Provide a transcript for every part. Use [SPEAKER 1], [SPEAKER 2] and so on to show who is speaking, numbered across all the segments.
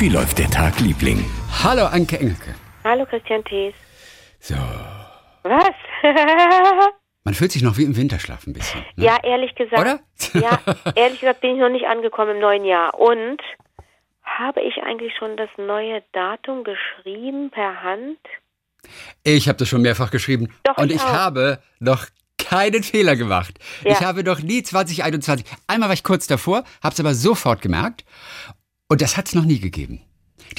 [SPEAKER 1] Wie läuft der Tag, Liebling?
[SPEAKER 2] Hallo, Anke Engelke.
[SPEAKER 3] Hallo Christian Thees.
[SPEAKER 2] So.
[SPEAKER 3] Was?
[SPEAKER 2] Man fühlt sich noch wie im Winterschlaf ein bisschen. Ne?
[SPEAKER 3] ja, ehrlich gesagt.
[SPEAKER 2] Oder?
[SPEAKER 3] Ja, ehrlich gesagt bin ich noch nicht angekommen im neuen Jahr. Und habe ich eigentlich schon das neue Datum geschrieben per Hand?
[SPEAKER 2] Ich habe das schon mehrfach geschrieben.
[SPEAKER 3] Doch,
[SPEAKER 2] und
[SPEAKER 3] ich
[SPEAKER 2] ich habe noch keinen Fehler gemacht.
[SPEAKER 3] Ja.
[SPEAKER 2] Ich habe noch nie 2021. Einmal war ich kurz davor, habe es aber sofort gemerkt. Und das hat es noch nie gegeben.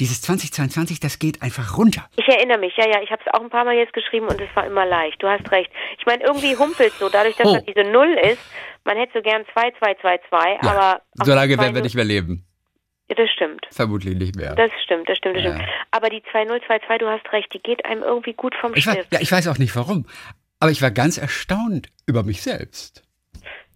[SPEAKER 2] Dieses 2022, das geht einfach runter.
[SPEAKER 3] Ich erinnere mich, ja, ja, ich habe es auch ein paar Mal jetzt geschrieben und es war immer leicht. Du hast recht. Ich meine, irgendwie humpelt so, dadurch, dass
[SPEAKER 2] Oh.
[SPEAKER 3] da diese Null ist. Man hätte so gern 2, 2, 2, 2,
[SPEAKER 2] Ja,
[SPEAKER 3] aber.
[SPEAKER 2] so lange werden wir nicht mehr leben.
[SPEAKER 3] Ja, das stimmt.
[SPEAKER 2] Vermutlich nicht mehr.
[SPEAKER 3] Das stimmt, das stimmt, das
[SPEAKER 2] Ja.
[SPEAKER 3] stimmt. Aber die 2022, du hast recht, die geht einem irgendwie gut vom
[SPEAKER 2] Ich weiß,
[SPEAKER 3] Stift.
[SPEAKER 2] ja, ich weiß auch nicht warum. Aber ich war ganz erstaunt über mich selbst.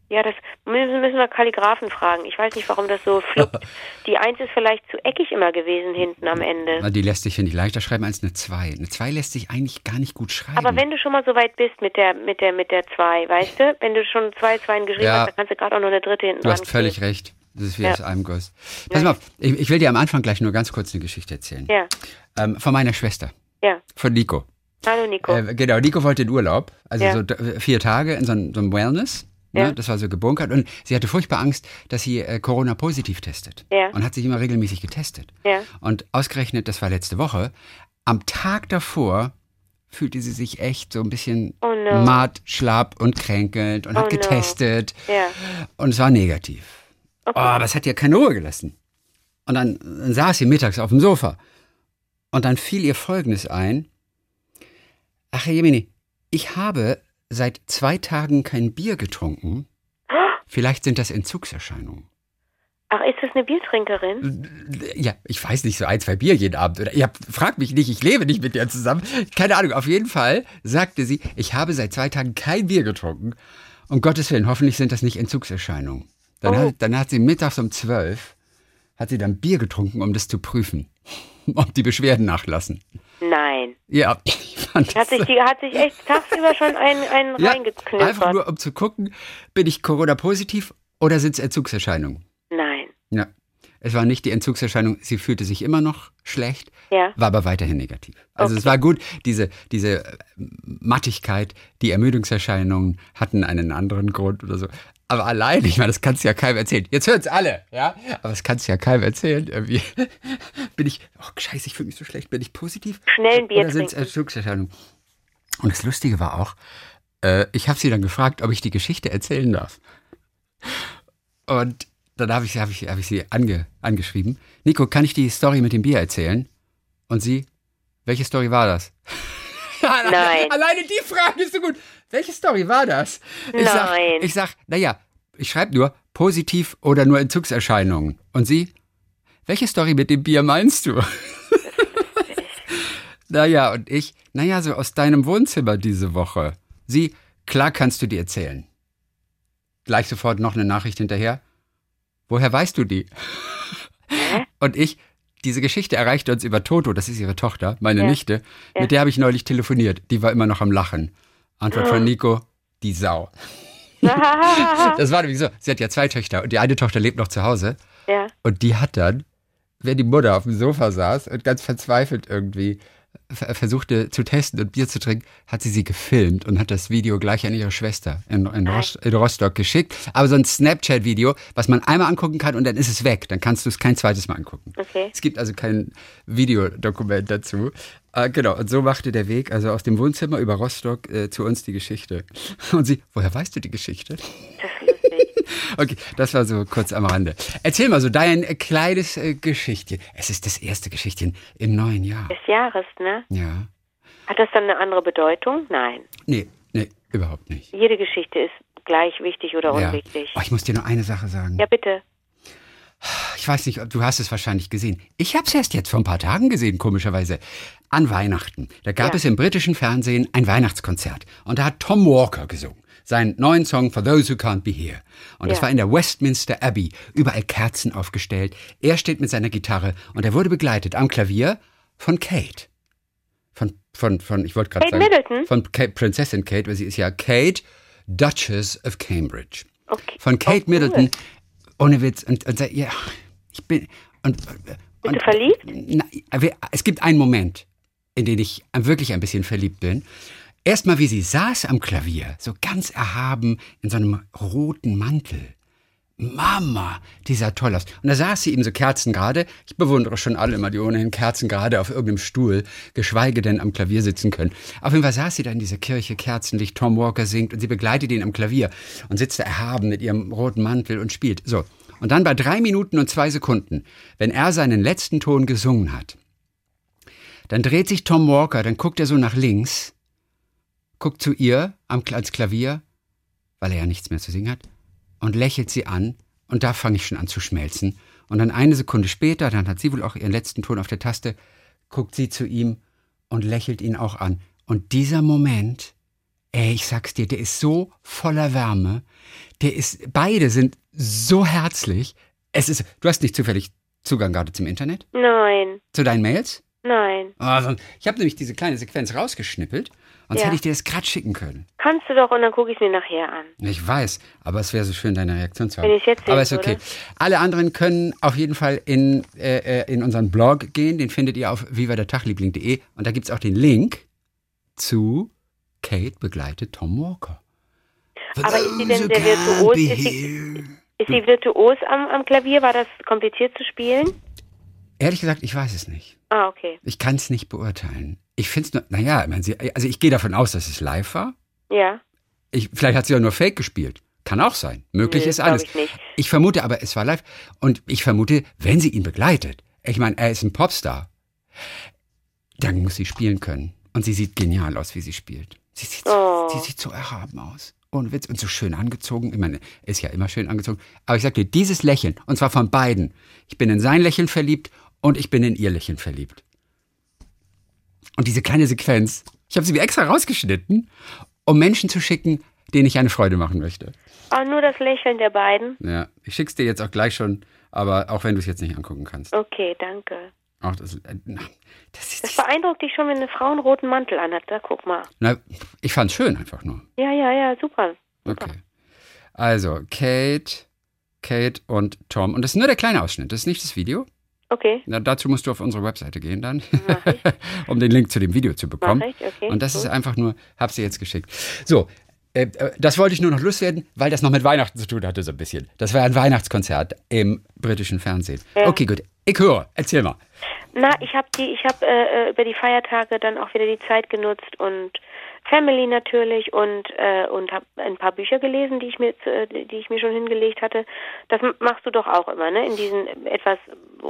[SPEAKER 3] Ja, das müssen, müssen wir Kalligraphen fragen. Ich weiß nicht, warum das so fluppt. Die Eins ist vielleicht zu eckig immer gewesen hinten am Ende.
[SPEAKER 2] Die lässt sich, finde ich, leichter schreiben als eine 2. Eine 2 lässt sich eigentlich gar nicht gut schreiben.
[SPEAKER 3] Aber wenn du schon mal so weit bist mit der mit der mit der zwei, weißt du, wenn du schon zwei Zweien geschrieben
[SPEAKER 2] Ja.
[SPEAKER 3] hast, dann kannst du gerade auch noch eine dritte hinten
[SPEAKER 2] Du hast völlig
[SPEAKER 3] kleben.
[SPEAKER 2] recht. Das ist wie
[SPEAKER 3] Ja.
[SPEAKER 2] aus einem Guss. Pass mal auf, ich, ich will dir am Anfang gleich nur ganz kurz eine Geschichte erzählen.
[SPEAKER 3] Ja,
[SPEAKER 2] Ähm, von meiner Schwester,
[SPEAKER 3] ja.
[SPEAKER 2] von Nico.
[SPEAKER 3] Hallo Nico.
[SPEAKER 2] Äh, genau, Nico wollte in Urlaub, also
[SPEAKER 3] Ja.
[SPEAKER 2] so vier Tage in so einem, so einem Ne?
[SPEAKER 3] Ja.
[SPEAKER 2] Das war so gebunkert und sie hatte furchtbar Angst, dass sie äh, Corona positiv testet.
[SPEAKER 3] Ja.
[SPEAKER 2] Und hat sich immer regelmäßig getestet.
[SPEAKER 3] Ja.
[SPEAKER 2] Und ausgerechnet, das war letzte Woche, am Tag davor fühlte sie sich echt so ein bisschen
[SPEAKER 3] Oh no.
[SPEAKER 2] matt, schlapp und kränkelnd und
[SPEAKER 3] Oh
[SPEAKER 2] hat
[SPEAKER 3] no.
[SPEAKER 2] getestet.
[SPEAKER 3] Ja.
[SPEAKER 2] Und es war negativ.
[SPEAKER 3] Okay.
[SPEAKER 2] Oh, aber es hat ihr keine Ruhe gelassen. Und dann, dann saß sie mittags auf dem Sofa. Und dann fiel ihr Folgendes ein. Ach, Herr Jemini, ich habe seit zwei Tagen kein Bier getrunken. Vielleicht sind das Entzugserscheinungen.
[SPEAKER 3] Ach, ist das eine Biertrinkerin?
[SPEAKER 2] Ja, ich weiß nicht, so ein, zwei Bier jeden Abend. Oder ihr habt, fragt mich nicht, ich lebe nicht mit ihr zusammen. Keine Ahnung, auf jeden Fall sagte sie, ich habe seit zwei Tagen kein Bier getrunken. Um Gottes Willen, hoffentlich sind das nicht Entzugserscheinungen. Dann,
[SPEAKER 3] Oh.
[SPEAKER 2] hat, dann hat sie mittags um zwölf, hat sie dann Bier getrunken, um das zu prüfen. Ob die Beschwerden nachlassen.
[SPEAKER 3] Nein.
[SPEAKER 2] Ja, fand
[SPEAKER 3] Hat
[SPEAKER 2] das
[SPEAKER 3] sich die hat sich echt tagsüber schon einen, einen
[SPEAKER 2] ja,
[SPEAKER 3] reingeknüppert.
[SPEAKER 2] einfach nur um zu gucken, bin ich Corona-positiv oder sind es Entzugserscheinungen?
[SPEAKER 3] Nein.
[SPEAKER 2] Ja. Es war nicht die Entzugserscheinung, sie fühlte sich immer noch schlecht,
[SPEAKER 3] Ja.
[SPEAKER 2] war aber weiterhin negativ. Also es war gut, diese, diese Mattigkeit, die Ermüdungserscheinungen hatten einen anderen Grund oder so. Aber allein, ich meine, das kannst du ja keinem erzählen. Jetzt hören's alle, ja? Aber das kannst du ja keinem erzählen. Irgendwie bin ich, oh scheiße, ich fühle mich so schlecht, bin ich positiv?
[SPEAKER 3] Schnell ein Bier
[SPEAKER 2] Oder sind's. Entzugserscheinungen? Und das Lustige war auch, äh, ich habe sie dann gefragt, ob ich die Geschichte erzählen darf. Und dann habe ich, sie- hab ich, hab ich sie ange, angeschrieben. Nico, kann ich die Story mit dem Bier erzählen? Und sie, welche Story war das?
[SPEAKER 3] Nein.
[SPEAKER 2] Alleine die Frage ist so gut. Welche Story war das? Ich sag,
[SPEAKER 3] Nein.
[SPEAKER 2] ich sag, naja, ich schreibe nur positiv oder nur Entzugserscheinungen. Und sie, welche Story mit dem Bier meinst du? naja, und ich, naja, so aus deinem Wohnzimmer diese Woche. Sie, klar kannst du die erzählen. Gleich sofort noch eine Nachricht hinterher. Woher weißt du die? Und ich, diese Geschichte erreichte uns über Toto, das ist ihre Tochter, meine
[SPEAKER 3] Ja.
[SPEAKER 2] Nichte. Mit der habe ich neulich telefoniert. Die war immer noch am Lachen. Antwort von Nico, die Sau. Das war nämlich so, sie hat ja zwei Töchter und die eine Tochter lebt noch zu Hause.
[SPEAKER 3] ja.
[SPEAKER 2] Und die hat dann, wenn die Mutter auf dem Sofa saß und ganz verzweifelt irgendwie versuchte zu testen und Bier zu trinken, hat sie sie gefilmt und hat das Video gleich an ihre Schwester in, in, Rost, in Rostock geschickt. Aber so ein Snapchat-Video, was man einmal angucken kann und dann ist es weg. Dann kannst du es kein zweites Mal angucken.
[SPEAKER 3] Okay.
[SPEAKER 2] Es gibt also kein Videodokument dazu. Äh, genau, und so machte der Weg also aus dem Wohnzimmer über Rostock äh, zu uns die Geschichte. Und sie, woher weißt du die Geschichte?
[SPEAKER 3] Das.
[SPEAKER 2] Okay, das war so kurz am Rande. Erzähl mal so dein äh, kleines äh, Geschichtchen. Es ist das erste Geschichtchen im neuen Jahr.
[SPEAKER 3] Des Jahres, ne?
[SPEAKER 2] Ja.
[SPEAKER 3] Hat das dann eine andere Bedeutung? Nein.
[SPEAKER 2] Nee, nee, überhaupt nicht.
[SPEAKER 3] Jede Geschichte ist gleich wichtig oder
[SPEAKER 2] Ja.
[SPEAKER 3] unwichtig.
[SPEAKER 2] Oh, ich muss dir nur eine Sache sagen.
[SPEAKER 3] Ja, bitte.
[SPEAKER 2] Ich weiß nicht, du hast es wahrscheinlich gesehen. Ich habe es erst jetzt vor ein paar Tagen gesehen, komischerweise. An Weihnachten. Da gab
[SPEAKER 3] Ja.
[SPEAKER 2] es im britischen Fernsehen ein Weihnachtskonzert. Und da hat Tom Walker gesungen. Seinen neuen Song For Those Who Can't Be Here. Und das
[SPEAKER 3] Ja.
[SPEAKER 2] war in der Westminster Abbey. Überall Kerzen aufgestellt. Er steht mit seiner Gitarre und er wurde begleitet am Klavier von Kate. Von, von, von ich wollte gerade
[SPEAKER 3] Kate
[SPEAKER 2] sagen.
[SPEAKER 3] Middleton?
[SPEAKER 2] Von Kate, Prinzessin Kate, weil sie ist ja Kate, Duchess of Cambridge
[SPEAKER 3] Okay.
[SPEAKER 2] von Kate
[SPEAKER 3] Oh, cool.
[SPEAKER 2] Middleton. Ohne Witz. Und, und ja, ich bin. Und,
[SPEAKER 3] Bist du verliebt?
[SPEAKER 2] Na, es gibt einen Moment, in den ich wirklich ein bisschen verliebt bin. Erstmal, wie sie saß am Klavier, so ganz erhaben in so einem roten Mantel. Mama, die sah toll aus. Und da saß sie eben so kerzengerade. Ich bewundere schon alle immer, die ohnehin kerzengerade auf irgendeinem Stuhl, geschweige denn am Klavier sitzen können. Auf jeden Fall saß sie da in dieser Kirche, Kerzenlicht, Tom Walker singt und sie begleitet ihn am Klavier und sitzt da erhaben mit ihrem roten Mantel und spielt. So. Und dann bei drei Minuten und zwei Sekunden, wenn er seinen letzten Ton gesungen hat, dann dreht sich Tom Walker, dann guckt er so nach links, guckt zu ihr am, als Klavier, weil er ja nichts mehr zu singen hat, und lächelt sie an. Und da fange ich schon an zu schmelzen. Und dann eine Sekunde später, dann hat sie wohl auch ihren letzten Ton auf der Taste, guckt sie zu ihm und lächelt ihn auch an. Und dieser Moment, ey, ich sag's dir, der ist so voller Wärme. Der ist, beide sind so herzlich. Es ist, du hast nicht zufällig Zugang gerade zum Internet?
[SPEAKER 3] Nein.
[SPEAKER 2] Zu deinen Mails?
[SPEAKER 3] Nein.
[SPEAKER 2] Also, ich habe nämlich diese kleine Sequenz rausgeschnippelt Sonst ja. hätte ich dir das gerade schicken können.
[SPEAKER 3] Kannst du doch und dann gucke ich es mir nachher an.
[SPEAKER 2] Ich weiß, aber es wäre so schön, deine Reaktion zu haben.
[SPEAKER 3] Wenn ich jetzt
[SPEAKER 2] aber ist okay. Würde. Alle anderen können auf jeden Fall in, äh, äh, in unseren Blog gehen. Den findet ihr auf vivadertagliebling.de und da gibt es auch den Link zu Kate begleitet Tom Walker.
[SPEAKER 3] Aber ist sie denn sehr virtuos? Ist sie, ist sie virtuos am, am Klavier? War das kompliziert zu spielen?
[SPEAKER 2] Ehrlich gesagt, ich weiß es nicht.
[SPEAKER 3] Ah, okay.
[SPEAKER 2] Ich kann es nicht beurteilen. Ich finde es nur, naja, also ich gehe davon aus, dass es live war.
[SPEAKER 3] Ja.
[SPEAKER 2] Ich, vielleicht hat sie ja nur Fake gespielt. Kann auch sein. Möglich nee, ist alles.
[SPEAKER 3] Ich, nicht.
[SPEAKER 2] ich vermute aber, es war live. Und ich vermute, wenn sie ihn begleitet, ich meine, er ist ein Popstar, dann muss sie spielen können. Und sie sieht genial aus, wie sie spielt. Sie sieht, oh. sie sieht so erhaben aus. Ohne Witz. Und so schön angezogen. Ich meine, ist ja immer schön angezogen. Aber ich sag dir, dieses Lächeln, und zwar von beiden. Ich bin in sein Lächeln verliebt und ich bin in ihr Lächeln verliebt. Und diese kleine Sequenz, ich habe sie mir extra rausgeschnitten, um Menschen zu schicken, denen ich eine Freude machen möchte.
[SPEAKER 3] Ah, nur das Lächeln der beiden?
[SPEAKER 2] Ja, ich schick's dir jetzt auch gleich schon, aber auch wenn du es jetzt nicht angucken kannst.
[SPEAKER 3] Okay, danke.
[SPEAKER 2] Auch das, äh,
[SPEAKER 3] das, ist, das beeindruckt dich schon, wenn eine Frau einen roten Mantel anhat. Da guck mal.
[SPEAKER 2] Na, ich fand's schön einfach nur.
[SPEAKER 3] Ja, ja, ja, super.
[SPEAKER 2] super. Okay. Also, Kate, Kate und Tom. Und das ist nur der kleine Ausschnitt, das ist nicht das Video.
[SPEAKER 3] Okay.
[SPEAKER 2] Na, dazu musst du auf unsere Webseite gehen dann, um den Link zu dem Video zu bekommen.
[SPEAKER 3] Mach ich? Okay,
[SPEAKER 2] Und das gut. ist einfach nur, hab sie jetzt geschickt. So, äh, äh, das wollte ich nur noch loswerden, weil das noch mit Weihnachten zu tun hatte so ein bisschen. Das war ein Weihnachtskonzert im britischen Fernsehen. Ja. Okay, gut. Ich höre. Erzähl mal.
[SPEAKER 3] Na, ich habe die, ich habe äh, äh, über die Feiertage dann auch wieder die Zeit genutzt und Family natürlich und äh, und habe ein paar Bücher gelesen, die ich mir äh, die ich mir schon hingelegt hatte. Das machst du doch auch immer, ne? In diesen etwas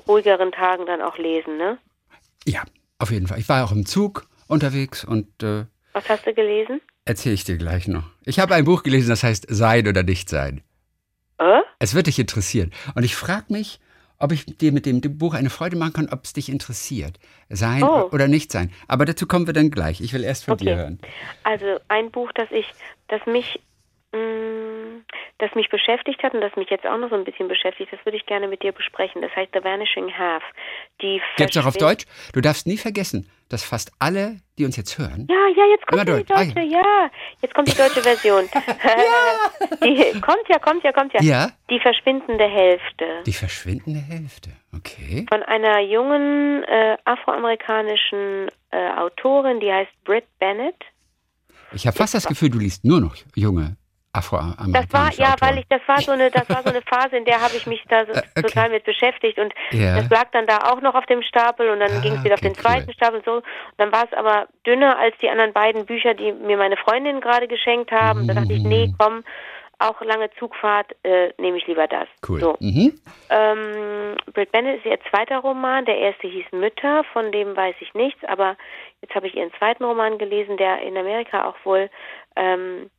[SPEAKER 3] ruhigeren Tagen dann auch lesen, ne?
[SPEAKER 2] Ja, auf jeden Fall. Ich war auch im Zug unterwegs und äh,
[SPEAKER 3] Was hast du gelesen?
[SPEAKER 2] Erzähle ich dir gleich noch. Ich habe ein Buch gelesen, das heißt Sein oder nicht sein.
[SPEAKER 3] Äh?
[SPEAKER 2] Es wird dich interessieren. Und ich frage mich, ob ich dir mit dem Buch eine Freude machen kann, ob es dich interessiert. Sein oh. oder nicht sein. Aber dazu kommen wir dann gleich. Ich will erst von
[SPEAKER 3] okay.
[SPEAKER 2] dir hören.
[SPEAKER 3] Also ein Buch, das ich, das mich das mich beschäftigt hat und das mich jetzt auch noch so ein bisschen beschäftigt, das würde ich gerne mit dir besprechen. Das heißt The Vanishing Half.
[SPEAKER 2] Die Gibt's auch auf Deutsch? Du darfst nie vergessen, dass fast alle, die uns jetzt hören.
[SPEAKER 3] Ja, ja, jetzt kommt die deutsche, ah, ja. ja. Jetzt kommt die deutsche Version. ja. Die, kommt ja, kommt ja, kommt ja.
[SPEAKER 2] Ja.
[SPEAKER 3] Die verschwindende Hälfte.
[SPEAKER 2] Die verschwindende Hälfte, okay.
[SPEAKER 3] Von einer jungen äh, afroamerikanischen äh, Autorin, die heißt Britt Bennett.
[SPEAKER 2] Ich habe fast das Gefühl, du liest nur noch junge
[SPEAKER 3] das war ja, Autoren. weil ich das war so eine das war so eine Phase, in der habe ich mich da so äh, okay. total mit beschäftigt und ja. das lag dann da auch noch auf dem Stapel und dann ah, ging es wieder okay, auf den zweiten cool. Stapel und so. Und dann war es aber dünner als die anderen beiden Bücher, die mir meine Freundin gerade geschenkt haben. Mhm. Da dachte ich, nee, mm. komm, auch lange Zugfahrt, äh, nehme ich lieber das.
[SPEAKER 2] Cool.
[SPEAKER 3] So.
[SPEAKER 2] Mhm.
[SPEAKER 3] Ähm, Britt Bennett ist ihr zweiter Roman. Der erste hieß Mütter, von dem weiß ich nichts, aber jetzt habe ich ihren zweiten Roman gelesen, der in Amerika auch wohl ähm,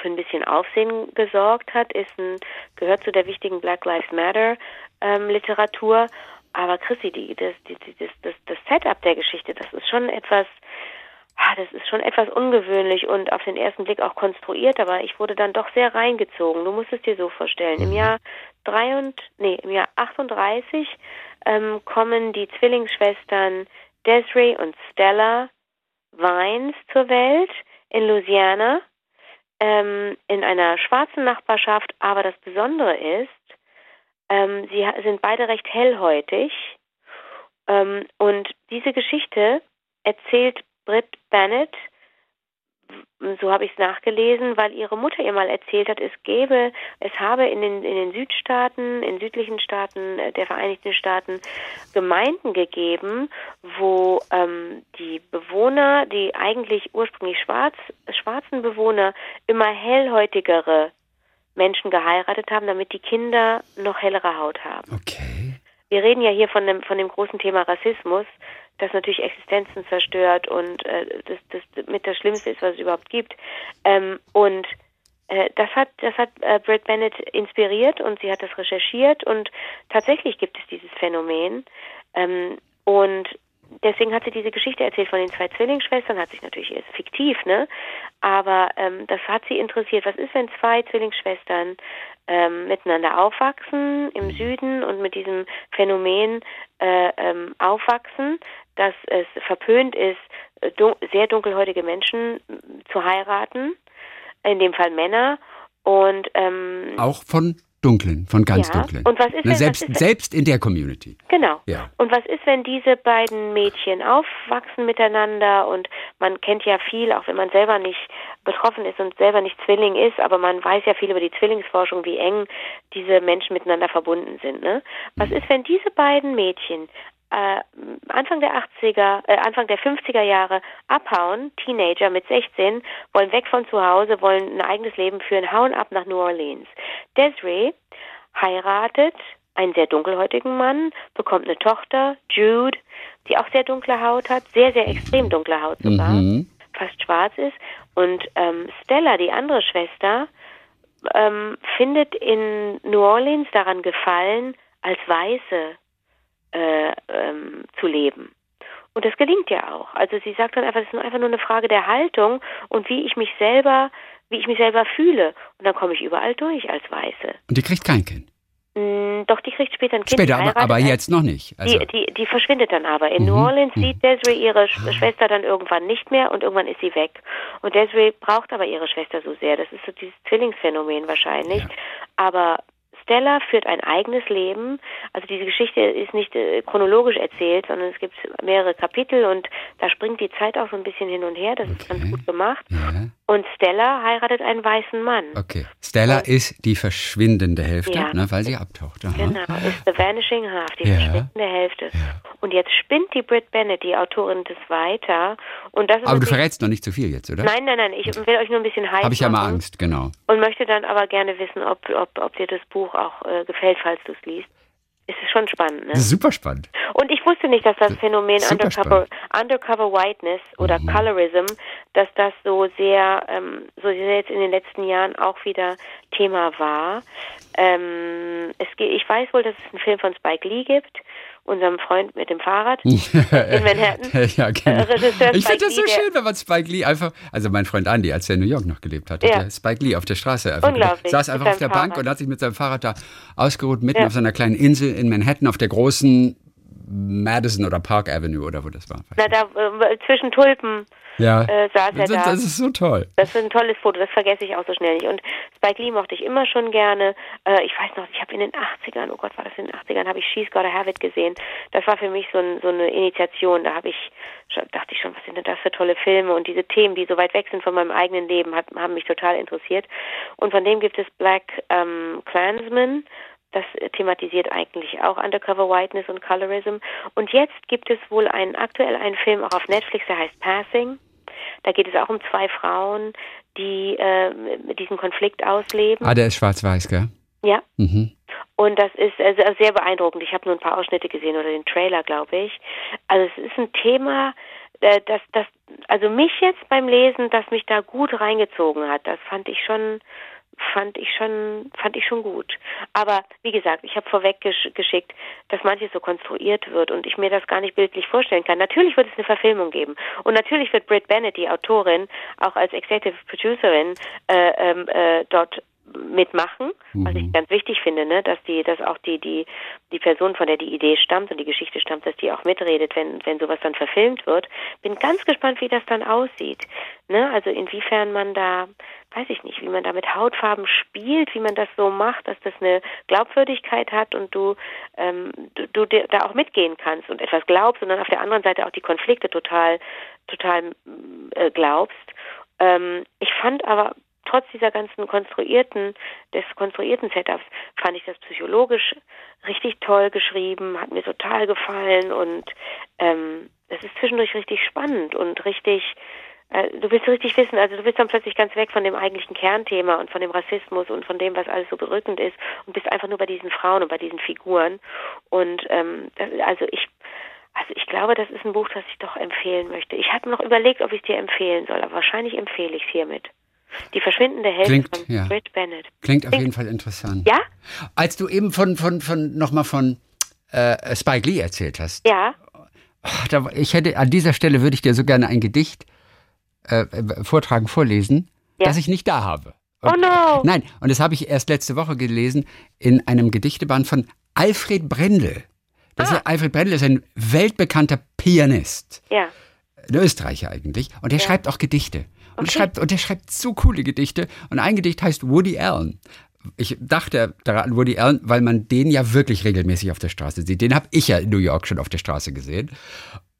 [SPEAKER 3] für ein bisschen Aufsehen gesorgt hat, ist ein, gehört zu der wichtigen Black Lives Matter ähm, Literatur. Aber Chrissy, die, das, die, das, das, das Setup der Geschichte, das ist schon etwas, ah, das ist schon etwas ungewöhnlich und auf den ersten Blick auch konstruiert, aber ich wurde dann doch sehr reingezogen. Du musst es dir so vorstellen. Im mhm. Jahr drei und, nee, im Jahr 38 ähm, kommen die Zwillingsschwestern Desiree und Stella Vines zur Welt in Louisiana ähm, in einer schwarzen Nachbarschaft, aber das Besondere ist, ähm, sie sind beide recht hellhäutig. Ähm, und diese Geschichte erzählt Britt Bennett so habe ich es nachgelesen, weil ihre Mutter ihr mal erzählt hat, es gäbe, es habe in den, in den Südstaaten, in südlichen Staaten der Vereinigten Staaten Gemeinden gegeben, wo ähm, die Bewohner, die eigentlich ursprünglich schwarz, schwarzen Bewohner, immer hellhäutigere Menschen geheiratet haben, damit die Kinder noch hellere Haut haben.
[SPEAKER 2] Okay.
[SPEAKER 3] Wir reden ja hier von dem, von dem großen Thema Rassismus das natürlich Existenzen zerstört und äh, das, das mit das Schlimmste ist, was es überhaupt gibt. Ähm, und äh, das hat, das hat äh, Brett Bennett inspiriert und sie hat das recherchiert und tatsächlich gibt es dieses Phänomen. Ähm, und deswegen hat sie diese Geschichte erzählt von den zwei Zwillingsschwestern, hat sich natürlich ist fiktiv, ne? Aber ähm, das hat sie interessiert. Was ist, wenn zwei Zwillingsschwestern ähm, miteinander aufwachsen im Süden und mit diesem Phänomen äh, ähm, aufwachsen, dass es verpönt ist, äh, dun sehr dunkelhäutige Menschen zu heiraten, in dem Fall Männer. Und ähm,
[SPEAKER 2] auch von Dunklen, von ganz
[SPEAKER 3] ja.
[SPEAKER 2] Dunklen.
[SPEAKER 3] Und was ist,
[SPEAKER 2] Na,
[SPEAKER 3] wenn,
[SPEAKER 2] selbst,
[SPEAKER 3] was ist,
[SPEAKER 2] selbst in der Community.
[SPEAKER 3] Genau.
[SPEAKER 2] Ja.
[SPEAKER 3] Und was ist, wenn diese beiden Mädchen aufwachsen miteinander und man kennt ja viel, auch wenn man selber nicht betroffen ist und selber nicht Zwilling ist, aber man weiß ja viel über die Zwillingsforschung, wie eng diese Menschen miteinander verbunden sind. Ne? Was
[SPEAKER 2] Mhm.
[SPEAKER 3] ist, wenn diese beiden Mädchen äh, Anfang der 80er, äh, Anfang der 50er Jahre abhauen, Teenager mit 16, wollen weg von zu Hause, wollen ein eigenes Leben führen, hauen ab nach New Orleans. Desiree heiratet einen sehr dunkelhäutigen Mann, bekommt eine Tochter, Jude, die auch sehr dunkle Haut hat, sehr, sehr extrem dunkle Haut sogar,
[SPEAKER 2] Mhm.
[SPEAKER 3] fast schwarz ist. Und ähm, Stella, die andere Schwester, ähm, findet in New Orleans daran gefallen, als Weiße äh, ähm, zu leben. Und das gelingt ja auch. Also sie sagt dann einfach, es ist einfach nur eine Frage der Haltung und wie ich mich selber, wie ich mich selber fühle. Und dann komme ich überall durch als Weiße.
[SPEAKER 2] Und die kriegt kein Kind.
[SPEAKER 3] Mm, Doch, die kriegt später ein Kind.
[SPEAKER 2] Später, aber, aber jetzt noch nicht. Also,
[SPEAKER 3] die, die, die verschwindet dann aber. In
[SPEAKER 2] Mhm,
[SPEAKER 3] New Orleans
[SPEAKER 2] mhm.
[SPEAKER 3] sieht Desiree ihre Sch Schwester dann irgendwann nicht mehr und irgendwann ist sie weg. Und Desiree braucht aber ihre Schwester so sehr. Das ist so dieses Zwillingsphänomen wahrscheinlich.
[SPEAKER 2] Ja.
[SPEAKER 3] Aber Stella führt ein eigenes Leben. Also diese Geschichte ist nicht äh, chronologisch erzählt, sondern es gibt mehrere Kapitel und da springt die Zeit auch so ein bisschen hin und her. Das ist ganz
[SPEAKER 2] Okay.
[SPEAKER 3] gut gemacht.
[SPEAKER 2] ja,
[SPEAKER 3] Und Stella heiratet einen weißen Mann.
[SPEAKER 2] okay. Stella ist die verschwindende Hälfte,
[SPEAKER 3] Ja.
[SPEAKER 2] ne, weil sie abtaucht. Aha.
[SPEAKER 3] Genau, ist The Vanishing Half, die
[SPEAKER 2] Ja.
[SPEAKER 3] verschwindende Hälfte. Und jetzt spinnt die Britt Bennett, die Autorin, das weiter. Und das
[SPEAKER 2] Aber du verrätst noch nicht zu viel jetzt, oder?
[SPEAKER 3] Nein, nein, nein, ich will euch nur ein bisschen heiß
[SPEAKER 2] Habe ich ja mal Angst, genau.
[SPEAKER 3] Und möchte dann aber gerne wissen, ob, ob, ob dir das Buch auch äh, gefällt, falls du es liest. Es ist schon spannend, ne?
[SPEAKER 2] Super spannend.
[SPEAKER 3] Und ich wusste nicht, dass das Phänomen Undercover, Undercover Whiteness oder
[SPEAKER 2] Mhm.
[SPEAKER 3] Colorism, dass das so sehr, ähm, so sehr jetzt in den letzten Jahren auch wieder Thema war. Ähm, es ich weiß wohl, dass es einen Film von Spike Lee gibt, unserem Freund mit dem Fahrrad in Manhattan.
[SPEAKER 2] ja, genau.
[SPEAKER 3] Äh, Regisseur
[SPEAKER 2] Ich finde das so schön, wenn man Spike Lee einfach, also mein Freund Andy, als er in New York noch gelebt hat, hat
[SPEAKER 3] Ja.
[SPEAKER 2] er Spike Lee auf der Straße einfach
[SPEAKER 3] Unglaublich,
[SPEAKER 2] saß einfach auf der
[SPEAKER 3] seinem
[SPEAKER 2] Bank
[SPEAKER 3] Fahrrad.
[SPEAKER 2] und hat sich mit seinem Fahrrad da ausgeruht, mitten
[SPEAKER 3] Ja.
[SPEAKER 2] auf seiner kleinen Insel in Manhattan auf der großen Madison oder Park Avenue oder wo das war.
[SPEAKER 3] Na, da äh, zwischen Tulpen
[SPEAKER 2] ja,
[SPEAKER 3] äh, saß er
[SPEAKER 2] das,
[SPEAKER 3] da.
[SPEAKER 2] das ist so toll.
[SPEAKER 3] Das ist ein tolles Foto, das vergesse ich auch so schnell nicht. Und Spike Lee mochte ich immer schon gerne. Äh, ich weiß noch, ich habe in den 80ern, oh Gott, war das in den 80ern, habe ich She's Gotta Have It gesehen. Das war für mich so, ein, so eine Initiation. Da habe ich, dachte ich schon, was sind denn das für tolle Filme? Und diese Themen, die so weit weg sind von meinem eigenen Leben, hat, haben mich total interessiert. Und von dem gibt es Black ähm, Klansman. Das thematisiert eigentlich auch Undercover Whiteness und Colorism. Und jetzt gibt es wohl einen aktuell einen Film auch auf Netflix, der heißt Passing. Da geht es auch um zwei Frauen, die äh, diesen Konflikt ausleben.
[SPEAKER 2] Ah, der ist schwarz-weiß, gell?
[SPEAKER 3] Ja.
[SPEAKER 2] Mhm.
[SPEAKER 3] Und das ist sehr- sehr beeindruckend. Ich habe nur ein paar Ausschnitte gesehen oder den Trailer, glaube ich. Also es ist ein Thema, äh, das, das, also mich jetzt beim Lesen, das mich da gut reingezogen hat. Das fand ich schon, fand ich schon, fand ich schon gut. Aber wie gesagt, ich habe vorweg gesch geschickt, dass manches so konstruiert wird und ich mir das gar nicht bildlich vorstellen kann. Natürlich wird es eine Verfilmung geben und natürlich wird Britt Bennett, die Autorin, auch als Executive Producerin äh, ähm, äh, dort mitmachen, was ich ganz wichtig finde, ne, dass die, dass auch die, die, die Person, von der die Idee stammt und die Geschichte stammt, dass die auch mitredet, wenn, wenn sowas dann verfilmt wird. Bin ganz gespannt, wie das dann aussieht. Ne? Also inwiefern man da, weiß ich nicht, wie man da mit Hautfarben spielt, wie man das so macht, dass das eine Glaubwürdigkeit hat und du, ähm, du, du da auch mitgehen kannst und etwas glaubst und dann auf der anderen Seite auch die Konflikte total, total äh, glaubst. Ähm, ich fand aber trotz dieser ganzen konstruierten, des konstruierten Setups, fand ich das psychologisch richtig toll geschrieben, hat mir total gefallen und ähm, es ist zwischendurch richtig spannend und richtig, du willst richtig wissen, also du bist dann plötzlich ganz weg von dem eigentlichen Kernthema und von dem Rassismus und von dem, was alles so berückend ist und bist einfach nur bei diesen Frauen und bei diesen Figuren und ähm, also ich also ich glaube, das ist ein Buch, das ich doch empfehlen möchte. Ich hatte noch überlegt, ob ich es dir empfehlen soll, aber wahrscheinlich empfehle ich es hiermit. Die verschwindende Hälfte
[SPEAKER 2] Klingt,
[SPEAKER 3] von
[SPEAKER 2] ja.
[SPEAKER 3] Brit Bennett.
[SPEAKER 2] Klingt auf jeden Fall interessant.
[SPEAKER 3] Ja?
[SPEAKER 2] Als du eben von, von, von nochmal von äh, Spike Lee erzählt hast,
[SPEAKER 3] Ja.
[SPEAKER 2] oh, da, ich hätte an dieser Stelle würde ich dir so gerne ein Gedicht äh, äh, vortragen, vorlesen,
[SPEAKER 3] Ja.
[SPEAKER 2] das ich nicht da habe.
[SPEAKER 3] Oh no.
[SPEAKER 2] Nein, und das habe ich erst letzte Woche gelesen in einem Gedichteband von Alfred Brendel.
[SPEAKER 3] Ah.
[SPEAKER 2] ist, Alfred Brendel ist ein weltbekannter Pianist.
[SPEAKER 3] Ja.
[SPEAKER 2] ein Österreicher eigentlich. Und der schreibt auch Gedichte. Und,
[SPEAKER 3] Okay.
[SPEAKER 2] schreibt, und der schreibt so coole Gedichte. Und ein Gedicht heißt Woody Allen. Ich dachte daran an Woody Allen, weil man den ja wirklich regelmäßig auf der Straße sieht. Den habe ich ja in New York schon auf der Straße gesehen.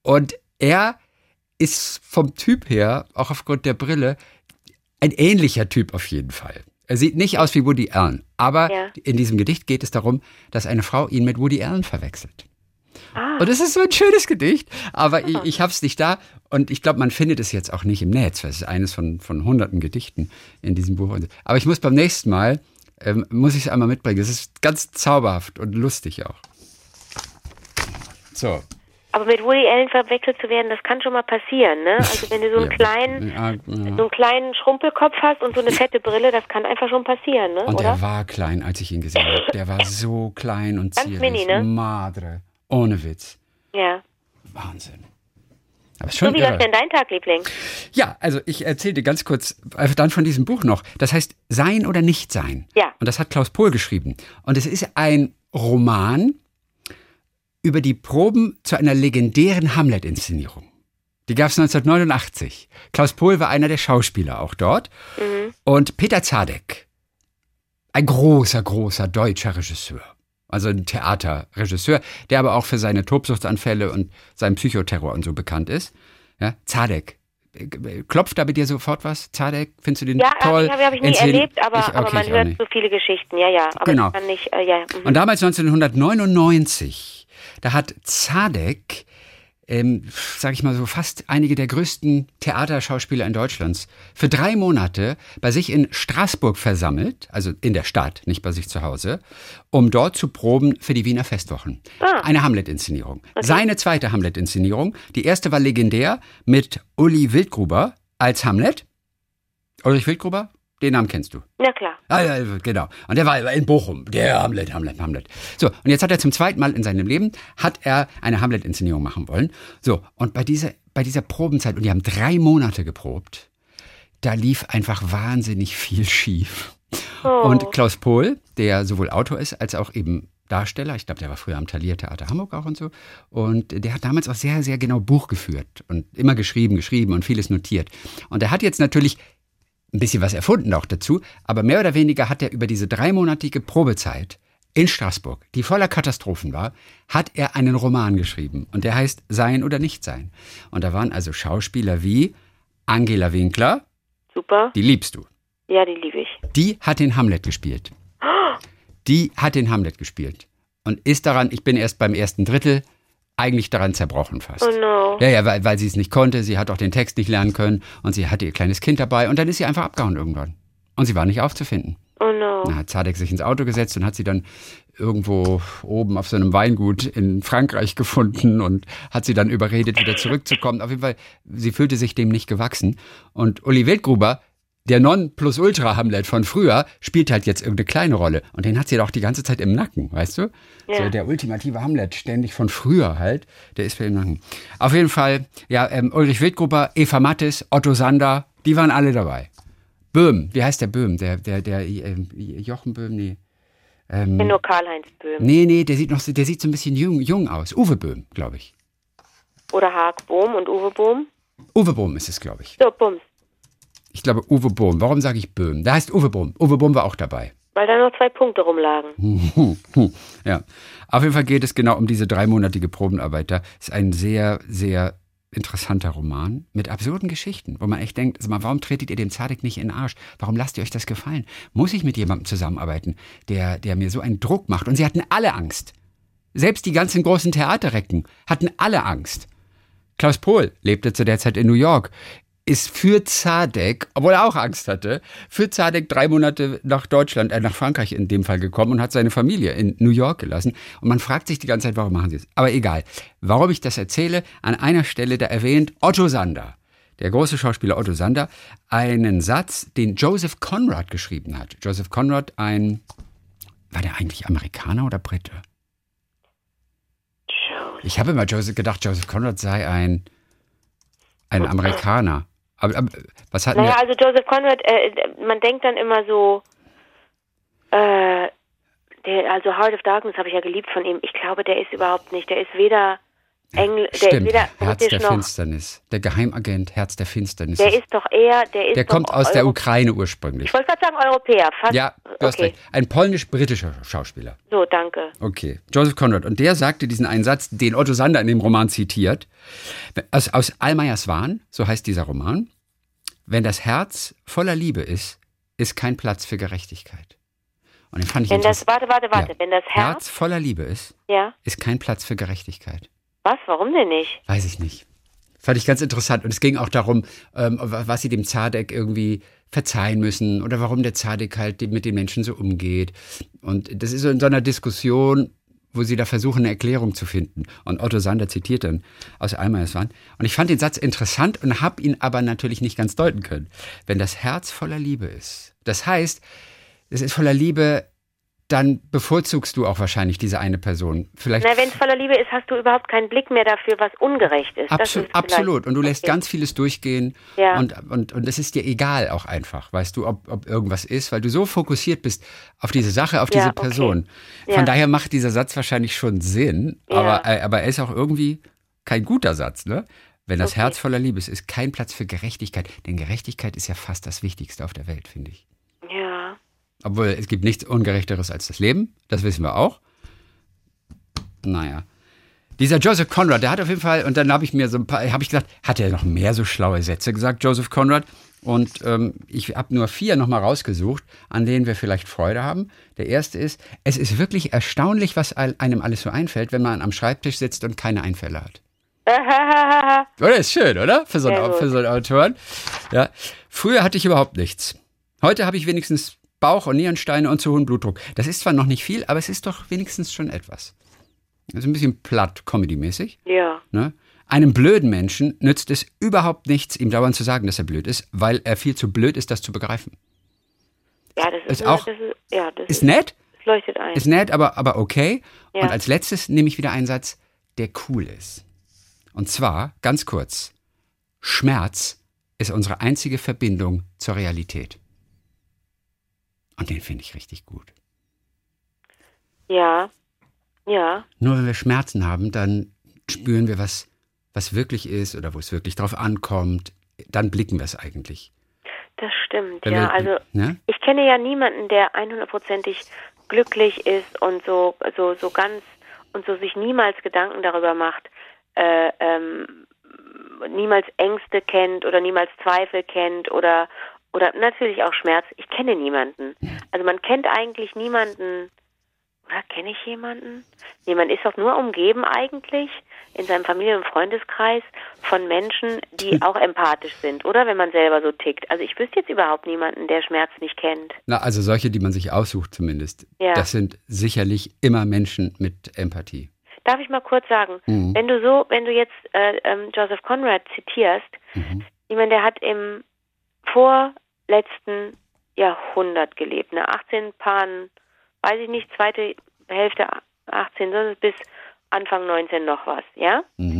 [SPEAKER 2] Und er ist vom Typ her, auch aufgrund der Brille, ein ähnlicher Typ auf jeden Fall. Er sieht nicht aus wie Woody Allen, aber
[SPEAKER 3] Ja.
[SPEAKER 2] in diesem Gedicht geht es darum, dass eine Frau ihn mit Woody Allen verwechselt.
[SPEAKER 3] Ah.
[SPEAKER 2] Und es ist so ein schönes Gedicht, aber ich, ich habe es nicht da und ich glaube, man findet es jetzt auch nicht im Netz, weil es ist eines von, von hunderten Gedichten in diesem Buch. Aber ich muss beim nächsten Mal, ähm, muss ich es einmal mitbringen. Es ist ganz zauberhaft und lustig auch. So.
[SPEAKER 3] Aber mit Woody Allen verwechselt zu werden, das kann schon mal passieren, ne? Also wenn du so einen
[SPEAKER 2] Ja.
[SPEAKER 3] kleinen,
[SPEAKER 2] Ja, ja.
[SPEAKER 3] so einen kleinen Schrumpelkopf hast und so eine fette Brille, das kann einfach schon passieren, ne?
[SPEAKER 2] Und
[SPEAKER 3] Oder?
[SPEAKER 2] der war klein, als ich ihn gesehen habe. Der war so klein und
[SPEAKER 3] Ganz
[SPEAKER 2] zierlich.
[SPEAKER 3] mini, ne?
[SPEAKER 2] Madre. Ohne Witz.
[SPEAKER 3] Ja.
[SPEAKER 2] Wahnsinn. Aber ist
[SPEAKER 3] So,
[SPEAKER 2] schon
[SPEAKER 3] wie
[SPEAKER 2] irre.
[SPEAKER 3] läuft denn dein Tag, Liebling?
[SPEAKER 2] Ja, also ich erzähle dir ganz kurz äh, dann von diesem Buch noch. Das heißt Sein oder Nicht Sein.
[SPEAKER 3] Ja.
[SPEAKER 2] Und das hat Klaus Pohl geschrieben. Und es ist ein Roman über die Proben zu einer legendären Hamlet-Inszenierung. Die gab es 1989. Klaus Pohl war einer der Schauspieler auch dort. Und Peter Zadek, ein großer, großer deutscher Regisseur. Also ein Theaterregisseur, der aber auch für seine Tobsuchtsanfälle und seinen Psychoterror und so bekannt ist. Ja, Zadek. Klopft da bei dir sofort was? Zadek, findest du den
[SPEAKER 3] Ja,
[SPEAKER 2] toll?
[SPEAKER 3] habe ich, nie
[SPEAKER 2] Erzähl-
[SPEAKER 3] erlebt, aber,
[SPEAKER 2] Ich-
[SPEAKER 3] aber
[SPEAKER 2] okay,
[SPEAKER 3] man
[SPEAKER 2] ich auch
[SPEAKER 3] hört so viele Geschichten. Ja, ja. Aber
[SPEAKER 2] Genau.
[SPEAKER 3] ich kann nicht, äh, ja. mhm.
[SPEAKER 2] Und damals 1999, da hat Zadek, ähm, sag ich mal so, fast einige der größten Theaterschauspieler in Deutschlands für drei Monate bei sich in Straßburg versammelt, also in der Stadt, nicht bei sich zu Hause, um dort zu proben für die Wiener Festwochen.
[SPEAKER 3] Ah.
[SPEAKER 2] Eine Hamlet-Inszenierung. Seine zweite Hamlet-Inszenierung. Die erste war legendär mit Uli Wildgruber als Hamlet. Ulrich Wildgruber? Den Namen kennst du.
[SPEAKER 3] Na klar.
[SPEAKER 2] Ah, ja, genau. Und der war in Bochum. Der Hamlet, Hamlet, Hamlet. So, und jetzt hat er zum zweiten Mal in seinem Leben, hat er eine Hamlet-Inszenierung machen wollen. So, und bei dieser, bei dieser Probenzeit, und die haben drei Monate geprobt, da lief einfach wahnsinnig viel schief. Und Klaus Pohl, der sowohl Autor ist, als auch eben Darsteller, ich glaube, der war früher am Thalia Theater Hamburg auch und so, und der hat damals auch sehr, sehr genau Buch geführt und immer geschrieben, geschrieben und vieles notiert. Und er hat jetzt natürlich ein bisschen was erfunden auch dazu, aber mehr oder weniger hat er über diese dreimonatige Probezeit in Straßburg, die voller Katastrophen war, hat er einen Roman geschrieben und der heißt Sein oder Nicht Sein. Und da waren also Schauspieler wie Angela Winkler,
[SPEAKER 3] Super.
[SPEAKER 2] die liebst du,
[SPEAKER 3] Ja, die liebe ich.
[SPEAKER 2] die hat den Hamlet gespielt. Die hat den Hamlet gespielt und ist daran, ich bin erst beim ersten Drittel, eigentlich daran zerbrochen fast.
[SPEAKER 3] Oh no.
[SPEAKER 2] Ja, ja, weil, weil sie es nicht konnte. Sie hat auch den Text nicht lernen können und sie hatte ihr kleines Kind dabei und dann ist sie einfach abgehauen irgendwann. Und sie war nicht aufzufinden.
[SPEAKER 3] Oh no.
[SPEAKER 2] Dann hat Zadek sich ins Auto gesetzt und hat sie dann irgendwo oben auf so einem Weingut in Frankreich gefunden und hat sie dann überredet, wieder zurückzukommen. Auf jeden Fall, sie fühlte sich dem nicht gewachsen. Und Uli Wildgruber, der Non-Plus-Ultra-Hamlet von früher, spielt halt jetzt irgendeine kleine Rolle. Und den hat sie doch die ganze Zeit im Nacken, weißt du?
[SPEAKER 3] Ja.
[SPEAKER 2] So der ultimative Hamlet, ständig von früher halt, der ist für im Nacken. Auf jeden Fall, ja, ähm, Ulrich Wildgruber, Eva Mattes, Otto Sander, die waren alle dabei. Böhm, wie heißt der Böhm? Der, der, der, äh, Jochen Böhm, nee.
[SPEAKER 3] Ähm, ich bin nur Karl-Heinz Böhm.
[SPEAKER 2] Nee, nee, der sieht noch der sieht so ein bisschen jung, jung aus. Uwe Böhm, glaube ich.
[SPEAKER 3] Oder Haag Bohm und Uwe Bohm?
[SPEAKER 2] Uwe Bohm ist es, glaube ich.
[SPEAKER 3] So, Bums.
[SPEAKER 2] Ich glaube Uwe Bohm. Warum sage ich Böhm? Da heißt Uwe Bohm. Uwe Bohm war auch dabei.
[SPEAKER 3] Weil da noch zwei Punkte rumlagen.
[SPEAKER 2] ja. Auf jeden Fall geht es genau um diese dreimonatige Probenarbeit. Da ist ein sehr, sehr interessanter Roman mit absurden Geschichten, wo man echt denkt, also mal, warum tretet ihr dem Zadek nicht in den Arsch? Warum lasst ihr euch das gefallen? Muss ich mit jemandem zusammenarbeiten, der, der mir so einen Druck macht? Und sie hatten alle Angst. Selbst die ganzen großen Theaterrecken hatten alle Angst. Klaus Pohl lebte zu der Zeit in New York ist für Zadek, obwohl er auch Angst hatte, für Zadek drei Monate nach Deutschland, äh, nach Frankreich in dem Fall gekommen und hat seine Familie in New York gelassen. Und man fragt sich die ganze Zeit, warum machen sie es? Aber egal. Warum ich das erzähle, an einer Stelle da erwähnt Otto Sander, der große Schauspieler Otto Sander, einen Satz, den Joseph Conrad geschrieben hat. Joseph Conrad, ein, war der eigentlich Amerikaner oder Brite? Ich habe immer Joseph gedacht, Joseph Conrad sei ein, ein Amerikaner. Aber, aber was hat
[SPEAKER 3] Naja, also Joseph Conrad, äh, man denkt dann immer so, äh, der, also Heart of Darkness habe ich ja geliebt von ihm. Ich glaube, der ist überhaupt nicht. Der ist weder Engl
[SPEAKER 2] Stimmt, Herz der Finsternis. Der Geheimagent Herz der Finsternis.
[SPEAKER 3] Der ist doch eher, der ist
[SPEAKER 2] Der kommt aus Euro der Ukraine ursprünglich.
[SPEAKER 3] Ich wollte gerade sagen Europäer, fast.
[SPEAKER 2] Ja, du hast recht. Ein polnisch-britischer Schauspieler.
[SPEAKER 3] So, danke.
[SPEAKER 2] Okay, Joseph Conrad. Und der sagte diesen einen Satz, den Otto Sander in dem Roman zitiert. Aus, aus Almayers Wahn, so heißt dieser Roman. Wenn das Herz voller Liebe ist, ist kein Platz für Gerechtigkeit. Und den fand ich
[SPEAKER 3] wenn das, warte, warte, warte.
[SPEAKER 2] Ja.
[SPEAKER 3] Wenn das Herz,
[SPEAKER 2] Herz voller Liebe ist,
[SPEAKER 3] ja.
[SPEAKER 2] ist kein Platz für Gerechtigkeit.
[SPEAKER 3] Was? Warum denn nicht?
[SPEAKER 2] Weiß ich nicht. Fand ich ganz interessant. Und es ging auch darum, ähm, was sie dem Zadek irgendwie verzeihen müssen oder warum der Zadek halt mit den Menschen so umgeht. Und das ist so in so einer Diskussion, wo sie da versuchen, eine Erklärung zu finden. Und Otto Sander zitiert dann aus Almeyerswand. Und ich fand den Satz interessant und habe ihn aber natürlich nicht ganz deuten können. Wenn das Herz voller Liebe ist. Das heißt, es ist voller Liebe dann bevorzugst du auch wahrscheinlich diese eine Person. Vielleicht
[SPEAKER 3] Na, wenn es voller Liebe ist, hast du überhaupt keinen Blick mehr dafür, was ungerecht ist.
[SPEAKER 2] Absu
[SPEAKER 3] ist
[SPEAKER 2] absolut. Und du lässt okay. ganz vieles durchgehen. Ja. Und, und, und es ist dir egal auch einfach, weißt du, ob, ob irgendwas ist, weil du so fokussiert bist auf diese Sache, auf diese ja, Person. Okay. Von ja. daher macht dieser Satz wahrscheinlich schon Sinn, aber, äh, aber er ist auch irgendwie kein guter Satz, ne? Wenn das okay. Herz voller Liebe ist, ist kein Platz für Gerechtigkeit. Denn Gerechtigkeit ist ja fast das Wichtigste auf der Welt, finde ich. Obwohl es gibt nichts Ungerechteres als das Leben, das wissen wir auch. Naja. Dieser Joseph Conrad, der hat auf jeden Fall, und dann habe ich mir so ein paar, habe ich gedacht, hat er noch mehr so schlaue Sätze gesagt, Joseph Conrad? Und ähm, ich habe nur vier nochmal rausgesucht, an denen wir vielleicht Freude haben. Der erste ist, es ist wirklich erstaunlich, was einem alles so einfällt, wenn man am Schreibtisch sitzt und keine Einfälle hat. oder ist schön, oder? Für so, einen, für so einen Autoren. Ja. Früher hatte ich überhaupt nichts. Heute habe ich wenigstens Bauch- und Nierensteine und zu hohen Blutdruck. Das ist zwar noch nicht viel, aber es ist doch wenigstens schon etwas. Das ist ein bisschen platt, comedy-mäßig.
[SPEAKER 3] Ja.
[SPEAKER 2] Ne? Einem blöden Menschen nützt es überhaupt nichts, ihm dauernd zu sagen, dass er blöd ist, weil er viel zu blöd ist, das zu begreifen.
[SPEAKER 3] Ja, das ist,
[SPEAKER 2] ist auch.
[SPEAKER 3] Das ist, ja, das
[SPEAKER 2] ist, ist nett.
[SPEAKER 3] Das leuchtet ein.
[SPEAKER 2] Ist nett, aber, aber okay. Ja. Und als letztes nehme ich wieder einen Satz, der cool ist. Und zwar, ganz kurz, Schmerz ist unsere einzige Verbindung zur Realität. Und den finde ich richtig gut.
[SPEAKER 3] Ja, ja.
[SPEAKER 2] Nur wenn wir Schmerzen haben, dann spüren wir, was, was wirklich ist oder wo es wirklich drauf ankommt. Dann blicken wir es eigentlich.
[SPEAKER 3] Das stimmt, wenn ja. Wir, also ne? ich kenne ja niemanden, der 100%ig glücklich ist und so, so, so ganz und so sich niemals Gedanken darüber macht, äh, ähm, niemals Ängste kennt oder niemals Zweifel kennt oder oder natürlich auch Schmerz. Ich kenne niemanden. Also man kennt eigentlich niemanden. Oder kenne ich jemanden? Nee, man ist doch nur umgeben eigentlich in seinem Familien- und Freundeskreis von Menschen, die auch empathisch sind, oder? Wenn man selber so tickt. Also ich wüsste jetzt überhaupt niemanden, der Schmerz nicht kennt.
[SPEAKER 2] Na, also solche, die man sich aussucht zumindest. Ja. Das sind sicherlich immer Menschen mit Empathie.
[SPEAKER 3] Darf ich mal kurz sagen, mhm. wenn du so, wenn du jetzt äh, ähm, Joseph Conrad zitierst, mhm. ich meine, der hat im vor letzten Jahrhundert gelebt. Ne? 18 Paaren, weiß ich nicht, zweite Hälfte 18, sondern bis Anfang 19 noch was, ja?
[SPEAKER 2] Mhm.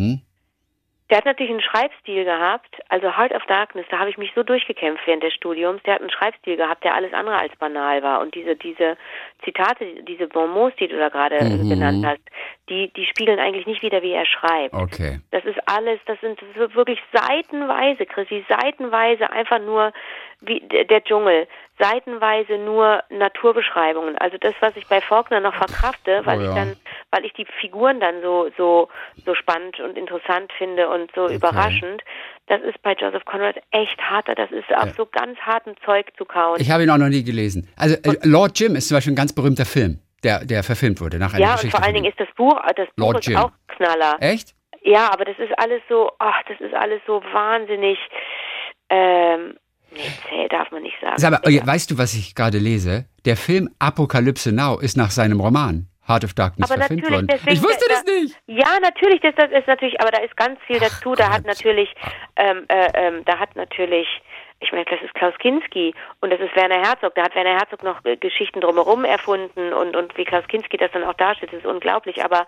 [SPEAKER 3] Der hat natürlich einen Schreibstil gehabt, also Heart of Darkness, da habe ich mich so durchgekämpft während des Studiums. Der hat einen Schreibstil gehabt, der alles andere als banal war. Und diese, diese Zitate, diese Bonbons, die du da gerade mhm. genannt hast, die, die spiegeln eigentlich nicht wieder, wie er schreibt.
[SPEAKER 2] Okay.
[SPEAKER 3] Das ist alles, das sind wirklich seitenweise, Chrissy, seitenweise einfach nur wie der Dschungel, seitenweise nur Naturbeschreibungen. Also das, was ich bei Faulkner noch verkrafte, weil oh ja. ich dann, weil ich die Figuren dann so so so spannend und interessant finde und so okay. überraschend. Das ist bei Joseph Conrad echt harter. Das ist auf ja. so ganz hartem Zeug zu kauen.
[SPEAKER 2] Ich habe ihn auch noch nie gelesen. Also äh, Lord Jim ist zum Beispiel ein ganz berühmter Film, der der verfilmt wurde nach einer
[SPEAKER 3] ja,
[SPEAKER 2] Geschichte.
[SPEAKER 3] Ja, und vor allen Dingen ist das Buch, das Buch Lord ist Jim. auch Knaller.
[SPEAKER 2] Echt?
[SPEAKER 3] Ja, aber das ist alles so, ach, das ist alles so wahnsinnig. Ähm, Nee, darf man nicht sagen.
[SPEAKER 2] Sag mal, weißt du, was ich gerade lese? Der Film Apokalypse Now ist nach seinem Roman Heart of Darkness
[SPEAKER 3] aber
[SPEAKER 2] verfilmt worden.
[SPEAKER 3] Deswegen,
[SPEAKER 2] ich wusste das nicht.
[SPEAKER 3] Ja, natürlich, das, das ist natürlich, aber da ist ganz viel dazu. Ach, da hat natürlich, ähm, äh, ähm, da hat natürlich ich meine, das ist Klaus Kinski und das ist Werner Herzog. Da hat Werner Herzog noch Geschichten drumherum erfunden und, und wie Klaus Kinski das dann auch darstellt, das ist unglaublich. Aber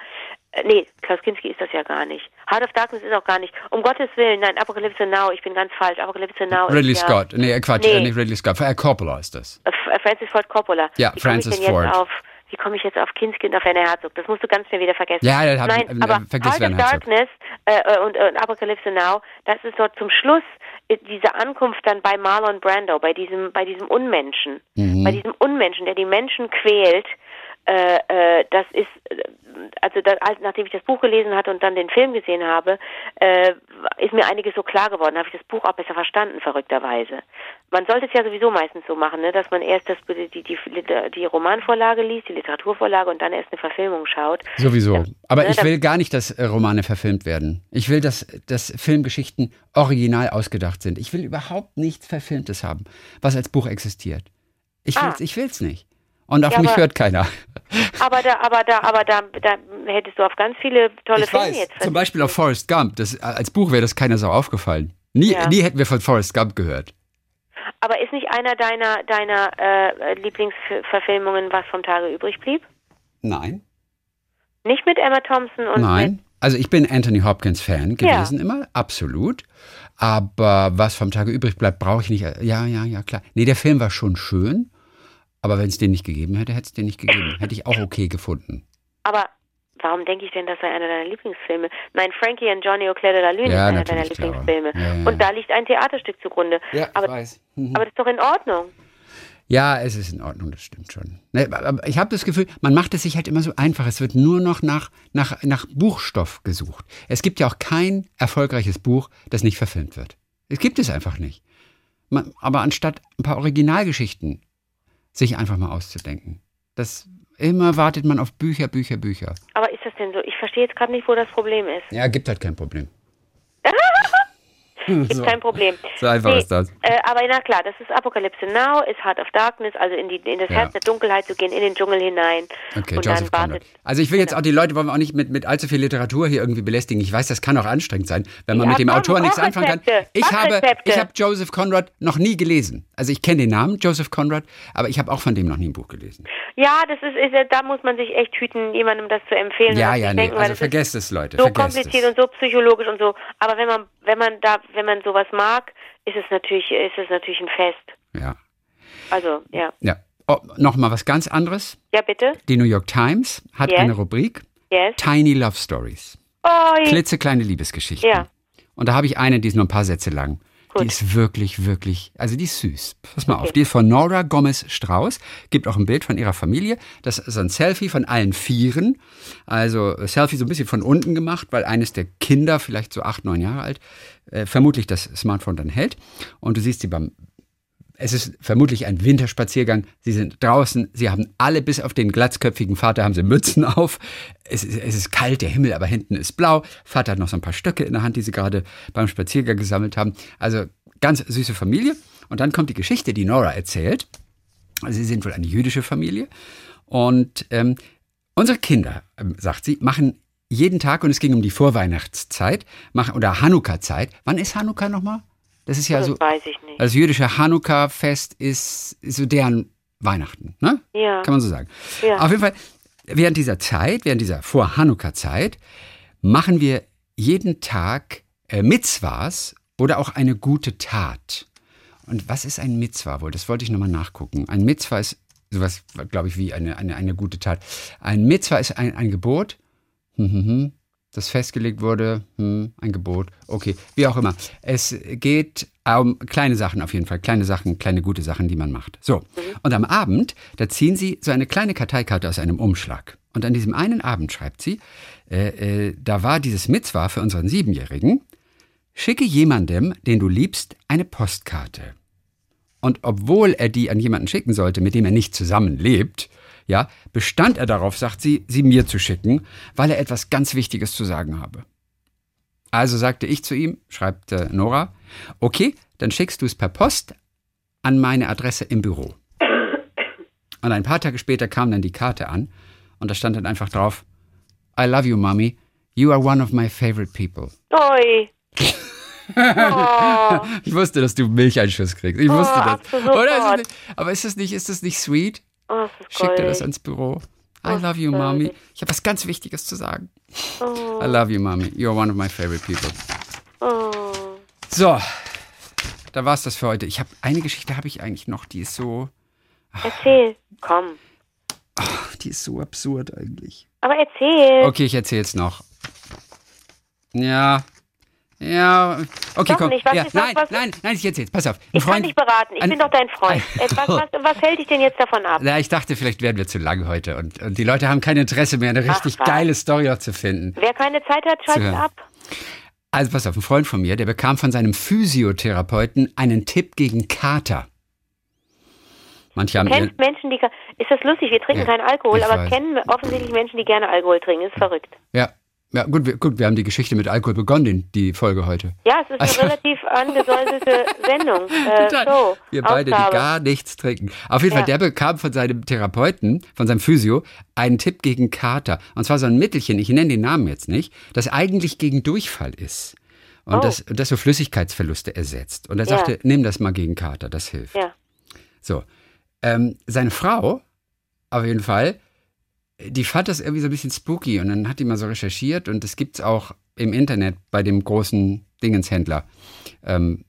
[SPEAKER 3] äh, nee, Klaus Kinski ist das ja gar nicht. Heart of Darkness ist auch gar nicht. Um Gottes Willen, nein, Apocalypse Now, ich bin ganz falsch. Apocalypse Now
[SPEAKER 2] Ridley
[SPEAKER 3] ist
[SPEAKER 2] Scott, ja, nee, Quatsch, nee. nicht Ridley Scott, äh, Coppola ist das.
[SPEAKER 3] Äh, Francis Ford Coppola.
[SPEAKER 2] Ja, wie Francis Ford.
[SPEAKER 3] Wie komme ich jetzt auf Kinski und auf Werner Herzog? Das musst du ganz schnell wieder vergessen.
[SPEAKER 2] Ja, das hab,
[SPEAKER 3] Nein,
[SPEAKER 2] äh,
[SPEAKER 3] aber
[SPEAKER 2] vergiss
[SPEAKER 3] Heart of Darkness äh, und, und Apocalypse Now, das ist dort zum Schluss diese Ankunft dann bei Marlon Brando, bei diesem, bei diesem Unmenschen, mhm. bei diesem Unmenschen, der die Menschen quält, äh, äh, das ist, also das, nachdem ich das Buch gelesen hatte und dann den Film gesehen habe, äh, ist mir einiges so klar geworden, habe ich das Buch auch besser verstanden, verrückterweise. Man sollte es ja sowieso meistens so machen, ne, dass man erst das, die, die, die Romanvorlage liest, die Literaturvorlage und dann erst eine Verfilmung schaut.
[SPEAKER 2] Sowieso. Aber ne, ich will gar nicht, dass äh, Romane verfilmt werden. Ich will, dass, dass Filmgeschichten original ausgedacht sind. Ich will überhaupt nichts Verfilmtes haben, was als Buch existiert. Ich will's, ah. ich will's nicht. Und auf ja, mich aber, hört keiner.
[SPEAKER 3] Aber da, aber da, aber da, da hättest du auf ganz viele tolle ich Filme weiß, jetzt.
[SPEAKER 2] Zum Beispiel auf Forrest Gump. Das, als Buch wäre das keiner so aufgefallen. Nie, ja. nie hätten wir von Forrest Gump gehört.
[SPEAKER 3] Aber ist nicht einer deiner, deiner äh, Lieblingsverfilmungen, was vom Tage übrig blieb?
[SPEAKER 2] Nein.
[SPEAKER 3] Nicht mit Emma Thompson und
[SPEAKER 2] Nein. Also ich bin Anthony Hopkins Fan gewesen ja. immer, absolut. Aber was vom Tage übrig bleibt, brauche ich nicht. Ja, ja, ja, klar. Nee, der Film war schon schön. Aber wenn es den nicht gegeben hätte, hätte es den nicht gegeben. Hätte ich auch okay gefunden.
[SPEAKER 3] Aber warum denke ich denn, das sei einer deiner Lieblingsfilme? Nein, Frankie und Johnny O'Clair de la Lune ja, ist einer deiner Lieblingsfilme. Ja, ja, und da liegt ein Theaterstück zugrunde.
[SPEAKER 2] Ja,
[SPEAKER 3] aber,
[SPEAKER 2] ich weiß.
[SPEAKER 3] Mhm. aber das ist doch in Ordnung.
[SPEAKER 2] Ja, es ist in Ordnung, das stimmt schon. Ne, aber ich habe das Gefühl, man macht es sich halt immer so einfach. Es wird nur noch nach, nach, nach Buchstoff gesucht. Es gibt ja auch kein erfolgreiches Buch, das nicht verfilmt wird. Es gibt es einfach nicht. Man, aber anstatt ein paar Originalgeschichten sich einfach mal auszudenken. Das immer wartet man auf Bücher, Bücher, Bücher.
[SPEAKER 3] Aber ist das denn so? Ich verstehe jetzt gerade nicht, wo das Problem ist.
[SPEAKER 2] Ja, gibt halt kein Problem.
[SPEAKER 3] Ist so. kein Problem.
[SPEAKER 2] So einfach nee, ist das.
[SPEAKER 3] Äh, aber na klar, das ist Apokalypse Now, ist Heart of Darkness, also in, die, in das ja. Herz der Dunkelheit zu gehen, in den Dschungel hinein.
[SPEAKER 2] Okay, und Joseph dann wartet, Also ich will jetzt genau. auch die Leute wollen wir auch nicht mit, mit allzu viel Literatur hier irgendwie belästigen. Ich weiß, das kann auch anstrengend sein, wenn man ja, mit dem Autor nichts anfangen kann. Ich habe, ich habe Joseph Conrad noch nie gelesen. Also ich kenne den Namen Joseph Conrad, aber ich habe auch von dem noch nie ein Buch gelesen.
[SPEAKER 3] Ja, das ist, ist da muss man sich echt hüten, jemandem das zu empfehlen.
[SPEAKER 2] Ja, ja, nee, denken, also vergesst es, Leute.
[SPEAKER 3] So kompliziert es. und so psychologisch und so. Aber wenn man, wenn man da, wenn man sowas mag, ist es natürlich, ist es natürlich ein Fest.
[SPEAKER 2] Ja.
[SPEAKER 3] Also, ja.
[SPEAKER 2] Ja. Oh, Nochmal was ganz anderes.
[SPEAKER 3] Ja, bitte.
[SPEAKER 2] Die New York Times hat yes. eine Rubrik.
[SPEAKER 3] Yes.
[SPEAKER 2] Tiny Love Stories.
[SPEAKER 3] Oh,
[SPEAKER 2] Klitzekleine Liebesgeschichten.
[SPEAKER 3] Ja.
[SPEAKER 2] Und da habe ich eine, die ist nur ein paar Sätze lang. Gut. Die ist wirklich, wirklich, also die ist süß. Pass mal okay. auf, die ist von Nora Gomez Strauß. Gibt auch ein Bild von ihrer Familie. Das ist ein Selfie von allen Vieren. Also Selfie so ein bisschen von unten gemacht, weil eines der Kinder, vielleicht so acht, neun Jahre alt, äh, vermutlich das Smartphone dann hält. Und du siehst sie beim es ist vermutlich ein Winterspaziergang. Sie sind draußen. Sie haben alle, bis auf den glatzköpfigen Vater, haben sie Mützen auf. Es ist, es ist kalt, der Himmel aber hinten ist blau. Vater hat noch so ein paar Stöcke in der Hand, die sie gerade beim Spaziergang gesammelt haben. Also ganz süße Familie. Und dann kommt die Geschichte, die Nora erzählt. Sie sind wohl eine jüdische Familie. Und ähm, unsere Kinder, ähm, sagt sie, machen jeden Tag, und es ging um die Vorweihnachtszeit, machen, oder Hanukkah-Zeit. Wann ist Hanukkah nochmal? Das ist ja
[SPEAKER 3] das
[SPEAKER 2] so.
[SPEAKER 3] Weiß ich nicht.
[SPEAKER 2] Das jüdische Hanukkah-Fest ist, ist so deren Weihnachten, ne?
[SPEAKER 3] Ja.
[SPEAKER 2] Kann man so sagen.
[SPEAKER 3] Ja.
[SPEAKER 2] Auf jeden Fall, während dieser Zeit, während dieser Vor-Hanukkah-Zeit, machen wir jeden Tag äh, Mitzvahs oder auch eine gute Tat. Und was ist ein Mitzvah wohl? Das wollte ich nochmal nachgucken. Ein Mitzvah ist sowas, glaube ich, wie eine, eine, eine gute Tat. Ein Mitzvah ist ein, ein Gebot, hm, hm, hm, das festgelegt wurde, hm, ein Gebot, okay, wie auch immer. Es geht um kleine Sachen auf jeden Fall, kleine Sachen, kleine gute Sachen, die man macht. So, und am Abend, da ziehen sie so eine kleine Karteikarte aus einem Umschlag. Und an diesem einen Abend schreibt sie, äh, äh, da war dieses Mitzvah für unseren Siebenjährigen, schicke jemandem, den du liebst, eine Postkarte. Und obwohl er die an jemanden schicken sollte, mit dem er nicht zusammenlebt, ja, bestand er darauf, sagt sie, sie mir zu schicken, weil er etwas ganz Wichtiges zu sagen habe. Also sagte ich zu ihm, schreibt äh, Nora, okay, dann schickst du es per Post an meine Adresse im Büro. Und ein paar Tage später kam dann die Karte an und da stand dann einfach drauf, I love you, Mommy. You are one of my favorite people.
[SPEAKER 3] Oi. Oh.
[SPEAKER 2] Ich wusste, dass du Milcheinschuss kriegst. Ich
[SPEAKER 3] Oh,
[SPEAKER 2] wusste das.
[SPEAKER 3] absolut.
[SPEAKER 2] Oder ist es nicht, aber ist das nicht, ist das nicht sweet?
[SPEAKER 3] Oh,
[SPEAKER 2] Schick dir das ans Büro. I
[SPEAKER 3] Oh,
[SPEAKER 2] love you. Mommy. Ich habe was ganz Wichtiges zu sagen.
[SPEAKER 3] Oh.
[SPEAKER 2] I love you, Mommy. You're one of my favorite people.
[SPEAKER 3] Oh.
[SPEAKER 2] So, da war's das für heute. Ich habe eine Geschichte habe ich eigentlich noch, die ist so,
[SPEAKER 3] Erzähl. Komm.
[SPEAKER 2] die ist so absurd eigentlich.
[SPEAKER 3] Aber erzähl.
[SPEAKER 2] Okay, ich erzähl's noch. Ja. Ja, okay,
[SPEAKER 3] Doch
[SPEAKER 2] komm.
[SPEAKER 3] nicht.
[SPEAKER 2] Ja, nein,
[SPEAKER 3] was-
[SPEAKER 2] nein, nein, ich erzähl's. Pass auf.
[SPEAKER 3] Ich kann
[SPEAKER 2] Freund,
[SPEAKER 3] dich beraten. Ich
[SPEAKER 2] ein-
[SPEAKER 3] bin doch dein Freund. Äh, was, was, was hält dich denn jetzt davon ab?
[SPEAKER 2] Na, ich dachte, vielleicht werden wir zu lang heute und, und die Leute haben kein Interesse mehr, eine richtig
[SPEAKER 3] was.
[SPEAKER 2] geile Story auch zu finden.
[SPEAKER 3] Wer keine Zeit hat, schaltet ab.
[SPEAKER 2] Also pass auf, ein Freund von mir, der bekam von seinem Physiotherapeuten einen Tipp gegen Kater. Manche haben
[SPEAKER 3] Kennst Menschen, die. Ist das lustig? Wir trinken
[SPEAKER 2] Ja,
[SPEAKER 3] keinen Alkohol, aber
[SPEAKER 2] weiß.
[SPEAKER 3] kennen offensichtlich Menschen, die gerne Alkohol trinken. Ist verrückt.
[SPEAKER 2] ja, ja, gut, wir, gut, wir haben die Geschichte mit Alkohol begonnen, die, die Folge heute.
[SPEAKER 3] Ja, es ist eine
[SPEAKER 2] Also-
[SPEAKER 3] relativ angesäuselte Sendung. Äh,
[SPEAKER 2] Total.
[SPEAKER 3] so,
[SPEAKER 2] wir beide, die
[SPEAKER 3] Ausgabe.
[SPEAKER 2] gar nichts trinken. Auf jeden Fall,
[SPEAKER 3] Ja.
[SPEAKER 2] der bekam von seinem Therapeuten, von seinem Physio, einen Tipp gegen Kater. Und zwar so ein Mittelchen, ich nenne den Namen jetzt nicht, das eigentlich gegen Durchfall ist. Und
[SPEAKER 3] Oh.
[SPEAKER 2] das, das so Flüssigkeitsverluste ersetzt. Und er
[SPEAKER 3] Ja.
[SPEAKER 2] sagte, nimm das mal gegen Kater, das hilft.
[SPEAKER 3] Ja.
[SPEAKER 2] So. Ähm, seine Frau, auf jeden Fall, die fand das irgendwie so ein bisschen spooky und dann hat die mal so recherchiert und das gibt's auch im Internet bei dem großen Dingenshändler. Ähm,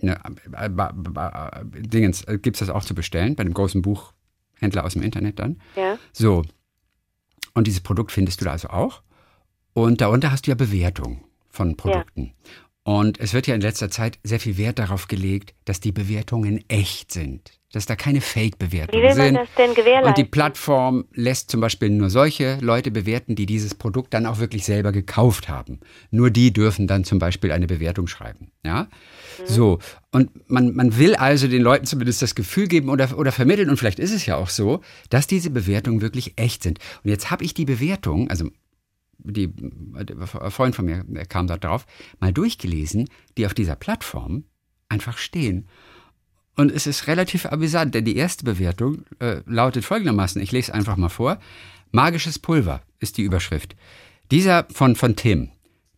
[SPEAKER 2] ne, äh, äh, Dingens, äh, gibt's das auch zu bestellen, bei dem großen Buchhändler aus dem Internet dann.
[SPEAKER 3] Ja.
[SPEAKER 2] So. Und dieses Produkt findest du da also auch. Und darunter hast du ja Bewertungen von Produkten. Und es wird ja in letzter Zeit sehr viel Wert darauf gelegt, dass die Bewertungen echt sind. Dass da keine
[SPEAKER 3] Wie
[SPEAKER 2] Fake-Bewertungen
[SPEAKER 3] will man
[SPEAKER 2] sind.
[SPEAKER 3] das denn gewährleisten?
[SPEAKER 2] Und die Plattform lässt zum Beispiel nur solche Leute bewerten, die dieses Produkt dann auch wirklich selber gekauft haben. Nur die dürfen dann zum Beispiel eine Bewertung schreiben. Ja? So. Und man, man will also den Leuten zumindest das Gefühl geben oder, oder vermitteln, und vielleicht ist es ja auch so, dass diese Bewertungen wirklich echt sind. Und jetzt habe ich die Bewertung, also die, der Freund von mir kam da drauf, mal durchgelesen, die auf dieser Plattform einfach stehen. Und es ist relativ amüsant, denn die erste Bewertung äh, lautet folgendermaßen, ich lese einfach mal vor. Magisches Pulver ist die Überschrift. Dieser von, von Tim.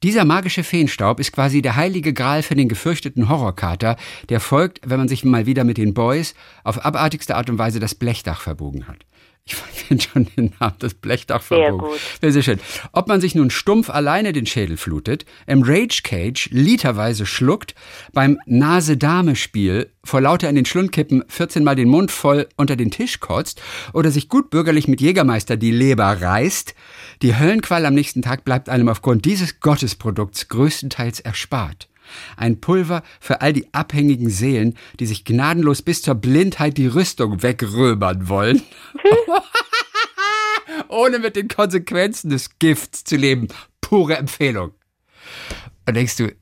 [SPEAKER 2] Dieser magische Feenstaub ist quasi der heilige Gral für den gefürchteten Horrorkater, der folgt, wenn man sich mal wieder mit den Boys auf abartigste Art und Weise das Blechdach verbogen hat. Ich finde schon den Namen, das Blechdach
[SPEAKER 3] Sehr gut.
[SPEAKER 2] Sehr schön. Ob man sich nun stumpf alleine den Schädel flutet, im Rage Cage literweise schluckt, beim Nase-Dame-Spiel vor lauter in den Schlund kippen 14 Mal den Mund voll unter den Tisch kotzt oder sich gut bürgerlich mit Jägermeister die Leber reißt, die Höllenqual am nächsten Tag bleibt einem aufgrund dieses Gottesprodukts größtenteils erspart. Ein Pulver für all die abhängigen Seelen, die sich gnadenlos bis zur Blindheit die Rüstung wegrömern wollen ohne mit den Konsequenzen des Gifts zu leben. Pure Empfehlung. Und denkst du,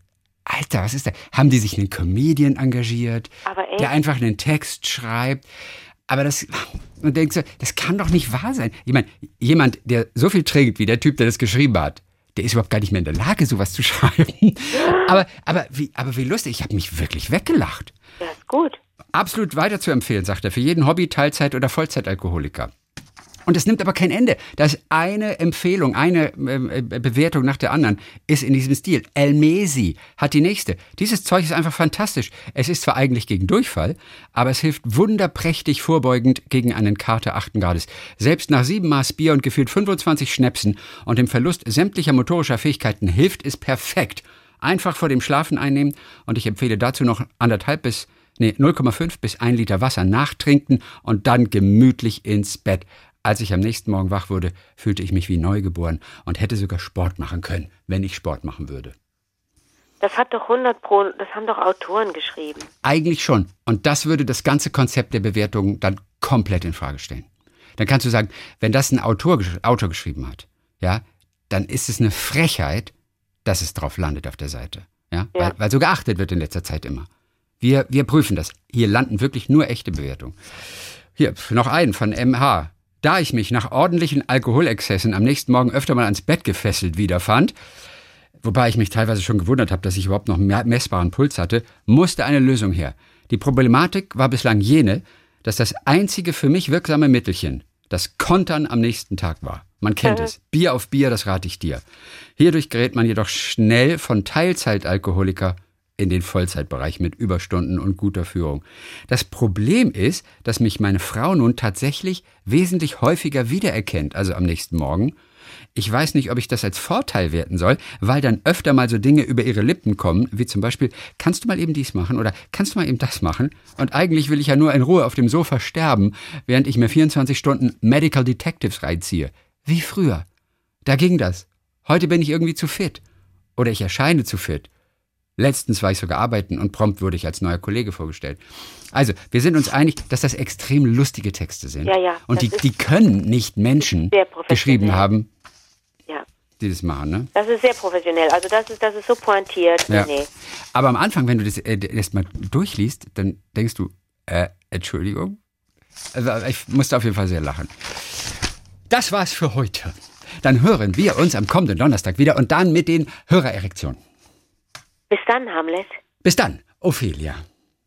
[SPEAKER 2] Alter, was ist da? Haben die sich einen Comedian engagiert,
[SPEAKER 3] Aber
[SPEAKER 2] der einfach einen Text schreibt? Aber das, und denkst du, das kann doch nicht wahr sein. Ich meine, jemand, der so viel trinkt wie der Typ, der das geschrieben hat, der ist überhaupt gar nicht mehr in der Lage, sowas zu schreiben. Aber, aber, wie, aber wie lustig, ich habe mich wirklich weggelacht.
[SPEAKER 3] Ja, ist gut.
[SPEAKER 2] Absolut weiter zu empfehlen, sagt er, für jeden Hobby, Teilzeit- oder Vollzeitalkoholiker. Und es nimmt aber kein Ende. Da ist eine Empfehlung, eine äh, Bewertung nach der anderen, ist in diesem Stil. El Mesi hat die nächste. Dieses Zeug ist einfach fantastisch. Es ist zwar eigentlich gegen Durchfall, aber es hilft wunderprächtig vorbeugend gegen einen Kater 8. Grades. Selbst nach sieben Maß Bier und gefühlt 25 Schnäpsen und dem Verlust sämtlicher motorischer Fähigkeiten hilft es perfekt. Einfach vor dem Schlafen einnehmen und ich empfehle dazu noch anderthalb bis nee, 0,5 bis 1 Liter Wasser nachtrinken und dann gemütlich ins Bett. Als ich am nächsten Morgen wach wurde, fühlte ich mich wie neugeboren und hätte sogar Sport machen können, wenn ich Sport machen würde.
[SPEAKER 3] Das hat doch 100 Pro, das haben doch Autoren geschrieben.
[SPEAKER 2] Eigentlich schon. Und das würde das ganze Konzept der Bewertung dann komplett in Frage stellen. Dann kannst du sagen, wenn das ein Autor, Autor geschrieben hat, ja, dann ist es eine Frechheit, dass es drauf landet auf der Seite. Ja? ja. Weil, weil so geachtet wird in letzter Zeit immer. Wir, wir prüfen das. Hier landen wirklich nur echte Bewertungen. Hier, noch einen von MH. Da ich mich nach ordentlichen Alkoholexzessen am nächsten Morgen öfter mal ans Bett gefesselt wiederfand, wobei ich mich teilweise schon gewundert habe, dass ich überhaupt noch messbaren Puls hatte, musste eine Lösung her. Die Problematik war bislang jene, dass das einzige für mich wirksame Mittelchen das Kontern am nächsten Tag war. Man kennt es. Bier auf Bier, das rate ich dir. Hierdurch gerät man jedoch schnell von Teilzeitalkoholiker in den Vollzeitbereich mit Überstunden und guter Führung. Das Problem ist, dass mich meine Frau nun tatsächlich wesentlich häufiger wiedererkennt, also am nächsten Morgen. Ich weiß nicht, ob ich das als Vorteil werten soll, weil dann öfter mal so Dinge über ihre Lippen kommen, wie zum Beispiel, kannst du mal eben dies machen oder kannst du mal eben das machen? Und eigentlich will ich ja nur in Ruhe auf dem Sofa sterben, während ich mir 24 Stunden Medical Detectives reinziehe. Wie früher. Da ging das. Heute bin ich irgendwie zu fit. Oder ich erscheine zu fit. Letztens war ich sogar arbeiten und prompt wurde ich als neuer Kollege vorgestellt. Also, wir sind uns einig, dass das extrem lustige Texte sind.
[SPEAKER 3] Ja, ja.
[SPEAKER 2] Und die, die können nicht Menschen geschrieben haben, ja. die das machen, ne?
[SPEAKER 3] Das ist sehr professionell. Also, das ist, das ist so pointiert.
[SPEAKER 2] Ja. Nee. Aber am Anfang, wenn du das äh, erst mal durchliest, dann denkst du, äh, Entschuldigung? Also, ich musste auf jeden Fall sehr lachen. Das war's für heute. Dann hören wir uns am kommenden Donnerstag wieder und dann mit den Hörererektionen.
[SPEAKER 3] Bis dann, Hamlet.
[SPEAKER 2] Bis dann, Ophelia.